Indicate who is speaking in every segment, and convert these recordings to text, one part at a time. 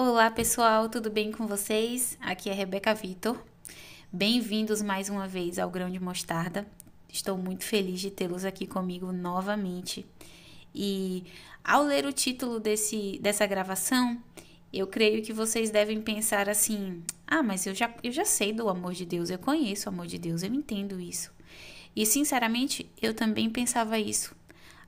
Speaker 1: Olá pessoal, tudo bem com vocês? Aqui é Rebeca Vitor. Bem-vindos mais uma vez ao Grão de Mostarda. Estou muito feliz de tê-los aqui comigo novamente. E ao ler o título desse, dessa gravação, eu creio que vocês devem pensar assim: ah, mas eu já, eu já sei do amor de Deus, eu conheço o amor de Deus, eu entendo isso. E sinceramente, eu também pensava isso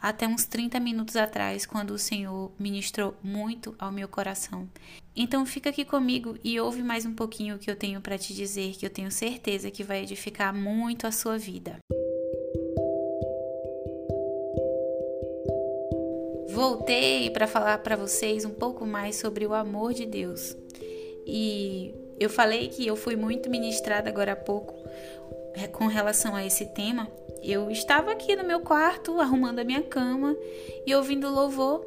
Speaker 1: até uns 30 minutos atrás, quando o Senhor ministrou muito ao meu coração. Então fica aqui comigo e ouve mais um pouquinho o que eu tenho para te dizer, que eu tenho certeza que vai edificar muito a sua vida. Voltei para falar para vocês um pouco mais sobre o amor de Deus. E eu falei que eu fui muito ministrada agora há pouco é, com relação a esse tema, eu estava aqui no meu quarto arrumando a minha cama e ouvindo louvor.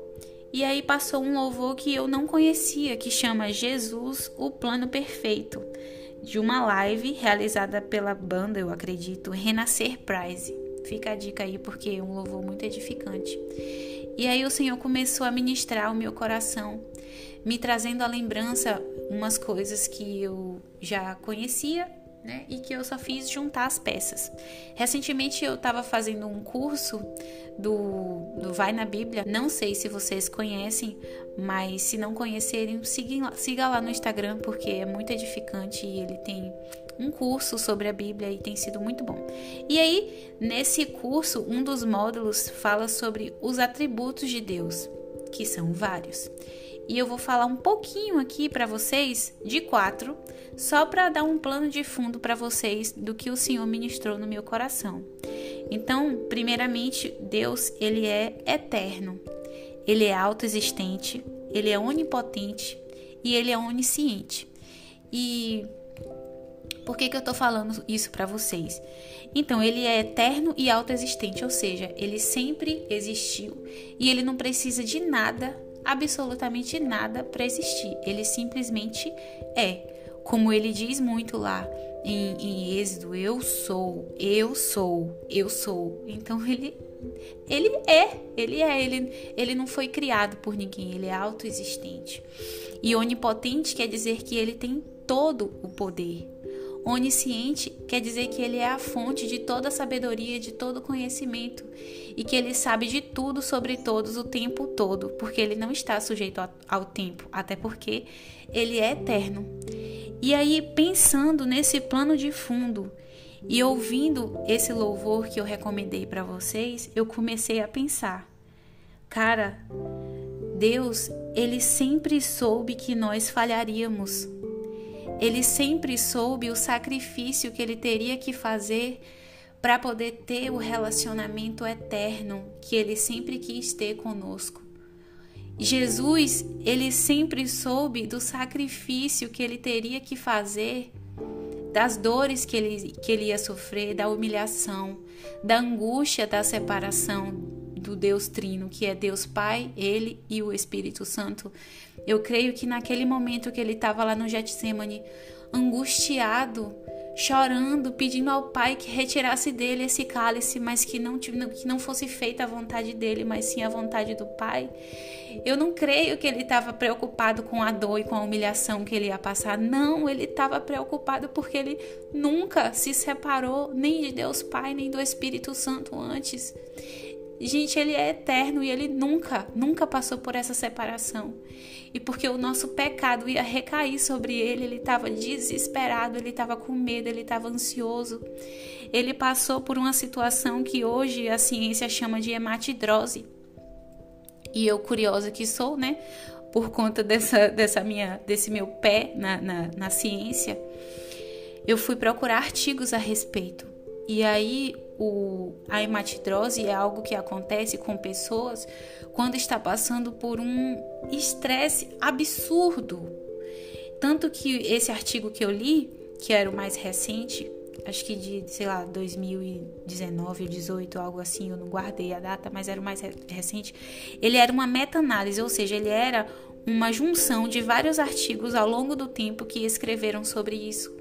Speaker 1: E aí passou um louvor que eu não conhecia, que chama Jesus, o Plano Perfeito, de uma live realizada pela banda, eu acredito, Renascer Prize. Fica a dica aí porque é um louvor muito edificante. E aí o Senhor começou a ministrar o meu coração, me trazendo à lembrança umas coisas que eu já conhecia né? E que eu só fiz juntar as peças. Recentemente eu estava fazendo um curso do, do Vai na Bíblia. Não sei se vocês conhecem, mas se não conhecerem, siga, siga lá no Instagram porque é muito edificante e ele tem um curso sobre a Bíblia e tem sido muito bom. E aí, nesse curso, um dos módulos fala sobre os atributos de Deus, que são vários e eu vou falar um pouquinho aqui para vocês de quatro, só para dar um plano de fundo para vocês do que o Senhor ministrou no meu coração. Então, primeiramente, Deus, ele é eterno. Ele é autoexistente, ele é onipotente e ele é onisciente. E por que, que eu estou falando isso para vocês? Então, ele é eterno e autoexistente, ou seja, ele sempre existiu e ele não precisa de nada absolutamente nada para existir. Ele simplesmente é. Como ele diz muito lá em, em Êxodo, eu sou, eu sou, eu sou. Então ele ele é, ele é, ele, ele não foi criado por ninguém, ele é autoexistente. E onipotente quer dizer que ele tem todo o poder. Onisciente quer dizer que ele é a fonte de toda a sabedoria, de todo conhecimento e que ele sabe de tudo sobre todos o tempo todo, porque ele não está sujeito ao tempo, até porque ele é eterno. E aí, pensando nesse plano de fundo e ouvindo esse louvor que eu recomendei para vocês, eu comecei a pensar: cara, Deus, ele sempre soube que nós falharíamos. Ele sempre soube o sacrifício que ele teria que fazer para poder ter o relacionamento eterno que ele sempre quis ter conosco. Jesus, ele sempre soube do sacrifício que ele teria que fazer, das dores que ele, que ele ia sofrer, da humilhação, da angústia da separação, do Deus Trino, que é Deus Pai, Ele e o Espírito Santo. Eu creio que naquele momento que ele estava lá no Getsemane, angustiado, chorando, pedindo ao Pai que retirasse dele esse cálice, mas que não, que não fosse feita a vontade dele, mas sim a vontade do Pai. Eu não creio que ele estava preocupado com a dor e com a humilhação que ele ia passar. Não, ele estava preocupado porque ele nunca se separou nem de Deus Pai, nem do Espírito Santo antes. Gente, ele é eterno e ele nunca, nunca passou por essa separação. E porque o nosso pecado ia recair sobre ele, ele estava desesperado, ele estava com medo, ele estava ansioso. Ele passou por uma situação que hoje a ciência chama de hematidrose. E eu, curiosa que sou, né? Por conta dessa, dessa minha, desse meu pé na, na, na ciência, eu fui procurar artigos a respeito. E aí o, a hematidrose é algo que acontece com pessoas quando está passando por um estresse absurdo. Tanto que esse artigo que eu li, que era o mais recente, acho que de, sei lá, 2019 ou 18, algo assim, eu não guardei a data, mas era o mais recente. Ele era uma meta-análise, ou seja, ele era uma junção de vários artigos ao longo do tempo que escreveram sobre isso.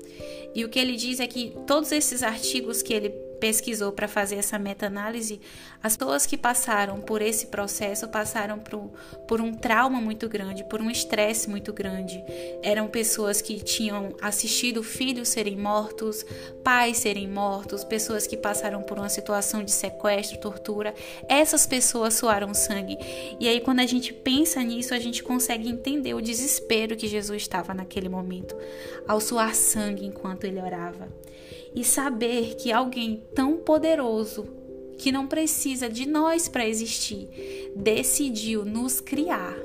Speaker 1: E o que ele diz é que todos esses artigos que ele pesquisou para fazer essa meta-análise, as pessoas que passaram por esse processo passaram por, por um trauma muito grande, por um estresse muito grande. Eram pessoas que tinham assistido filhos serem mortos, pais serem mortos, pessoas que passaram por uma situação de sequestro, tortura. Essas pessoas suaram sangue. E aí, quando a gente pensa nisso, a gente consegue entender o desespero que Jesus estava naquele momento, ao suar sangue enquanto ele orava e saber que alguém tão poderoso, que não precisa de nós para existir, decidiu nos criar,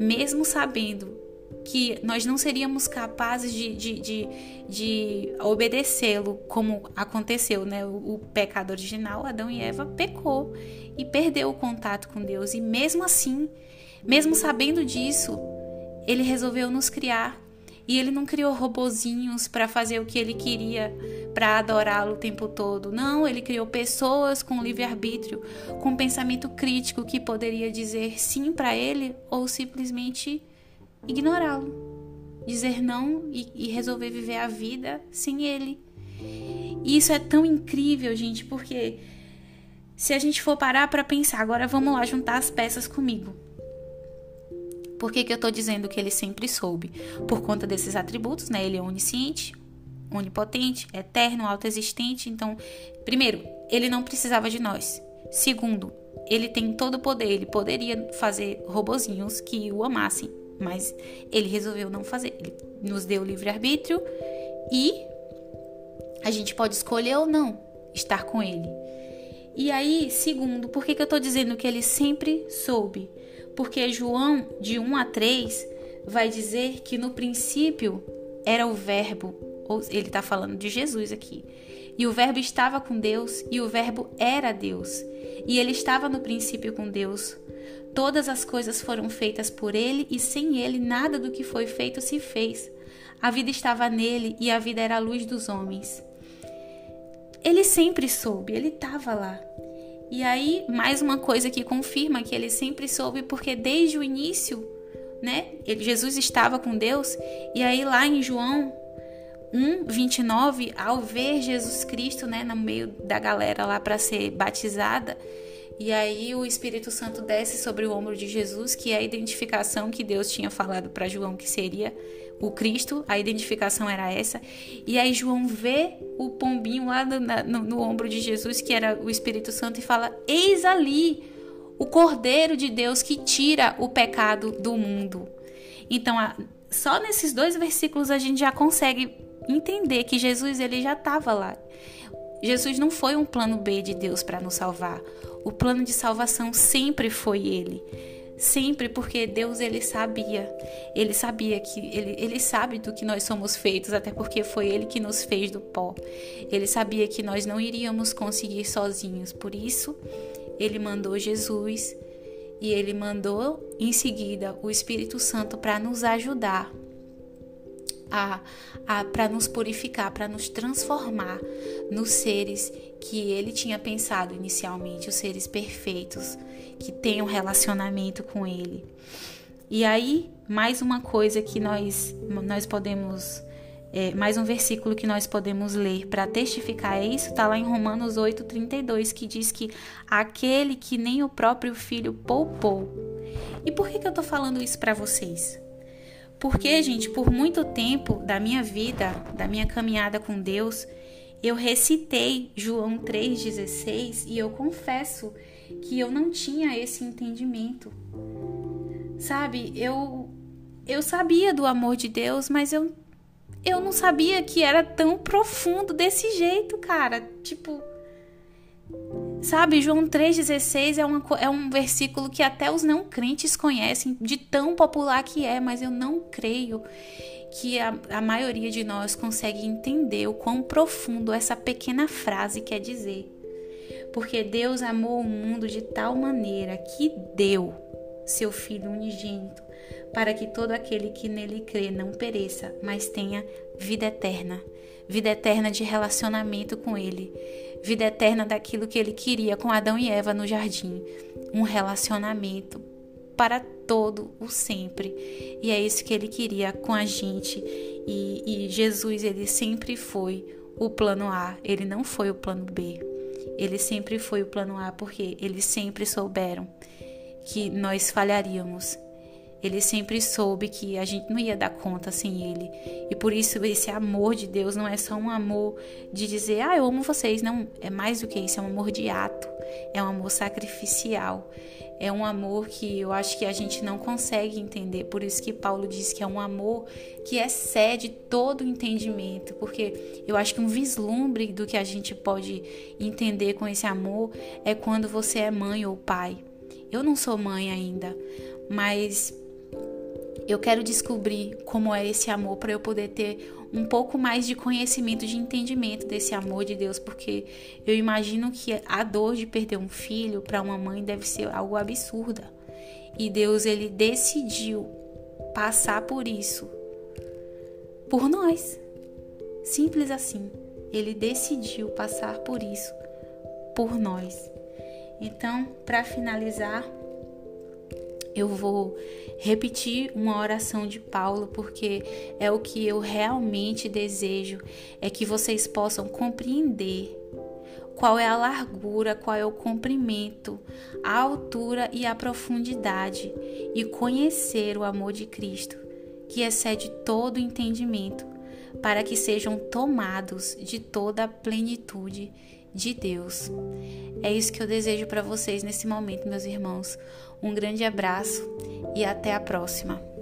Speaker 1: mesmo sabendo que nós não seríamos capazes de, de, de, de obedecê-lo, como aconteceu, né? O, o pecado original, Adão e Eva, pecou e perdeu o contato com Deus. E mesmo assim, mesmo sabendo disso, ele resolveu nos criar e ele não criou robozinhos para fazer o que ele queria, para adorá-lo o tempo todo. Não, ele criou pessoas com livre-arbítrio, com pensamento crítico que poderia dizer sim para ele ou simplesmente ignorá-lo. Dizer não e, e resolver viver a vida sem ele. E isso é tão incrível, gente, porque se a gente for parar para pensar, agora vamos lá juntar as peças comigo. Por que, que eu estou dizendo que ele sempre soube? Por conta desses atributos, né? Ele é onisciente, onipotente, eterno, autoexistente. Então, primeiro, ele não precisava de nós. Segundo, ele tem todo o poder. Ele poderia fazer robozinhos que o amassem, mas ele resolveu não fazer. Ele nos deu livre-arbítrio e a gente pode escolher ou não estar com ele. E aí, segundo, por que, que eu estou dizendo que ele sempre soube? Porque João, de 1 a 3, vai dizer que no princípio era o Verbo, ou ele está falando de Jesus aqui. E o Verbo estava com Deus, e o Verbo era Deus. E ele estava no princípio com Deus. Todas as coisas foram feitas por ele, e sem ele nada do que foi feito se fez. A vida estava nele, e a vida era a luz dos homens. Ele sempre soube, ele estava lá. E aí, mais uma coisa que confirma que ele sempre soube, porque desde o início, né, ele, Jesus estava com Deus, e aí lá em João 1, 29, ao ver Jesus Cristo, né, no meio da galera lá para ser batizada, e aí o Espírito Santo desce sobre o ombro de Jesus, que é a identificação que Deus tinha falado para João que seria o Cristo, a identificação era essa. E aí João vê o pombinho lá no, no, no ombro de Jesus, que era o Espírito Santo, e fala: Eis ali o Cordeiro de Deus que tira o pecado do mundo. Então, só nesses dois versículos a gente já consegue entender que Jesus ele já estava lá. Jesus não foi um plano B de Deus para nos salvar. O plano de salvação sempre foi ele. Sempre porque Deus ele sabia. Ele sabia que ele, ele sabe do que nós somos feitos, até porque foi ele que nos fez do pó. Ele sabia que nós não iríamos conseguir sozinhos. Por isso, ele mandou Jesus e ele mandou em seguida o Espírito Santo para nos ajudar a, a para nos purificar, para nos transformar nos seres que ele tinha pensado inicialmente, os seres perfeitos, que têm um relacionamento com ele. E aí, mais uma coisa que nós, nós podemos. É, mais um versículo que nós podemos ler para testificar é isso, está lá em Romanos 8,32, que diz que aquele que nem o próprio filho poupou. E por que, que eu estou falando isso para vocês? Porque, gente, por muito tempo da minha vida, da minha caminhada com Deus, eu recitei João 3,16 e eu confesso que eu não tinha esse entendimento. Sabe, eu eu sabia do amor de Deus, mas eu eu não sabia que era tão profundo desse jeito, cara. Tipo, sabe, João 3,16 é, é um versículo que até os não crentes conhecem, de tão popular que é, mas eu não creio que a, a maioria de nós consegue entender o quão profundo essa pequena frase quer dizer. Porque Deus amou o mundo de tal maneira que deu seu Filho unigênito, para que todo aquele que nele crê não pereça, mas tenha vida eterna. Vida eterna de relacionamento com Ele. Vida eterna daquilo que Ele queria com Adão e Eva no jardim. Um relacionamento para todo o sempre. E é isso que Ele queria com a gente. E, e Jesus, Ele sempre foi o plano A, ele não foi o plano B. Ele sempre foi o plano A porque eles sempre souberam que nós falharíamos. Ele sempre soube que a gente não ia dar conta sem ele. E por isso esse amor de Deus não é só um amor de dizer, ah, eu amo vocês. Não, é mais do que isso, é um amor de ato. É um amor sacrificial. É um amor que eu acho que a gente não consegue entender. Por isso que Paulo diz que é um amor que excede todo o entendimento. Porque eu acho que um vislumbre do que a gente pode entender com esse amor é quando você é mãe ou pai. Eu não sou mãe ainda, mas eu quero descobrir como é esse amor para eu poder ter um pouco mais de conhecimento, de entendimento desse amor de Deus, porque eu imagino que a dor de perder um filho para uma mãe deve ser algo absurda. E Deus ele decidiu passar por isso por nós. Simples assim. Ele decidiu passar por isso por nós. Então, para finalizar, eu vou repetir uma oração de Paulo porque é o que eu realmente desejo é que vocês possam compreender qual é a largura, qual é o comprimento, a altura e a profundidade e conhecer o amor de Cristo, que excede todo entendimento, para que sejam tomados de toda a plenitude de Deus. É isso que eu desejo para vocês nesse momento, meus irmãos. Um grande abraço e até a próxima.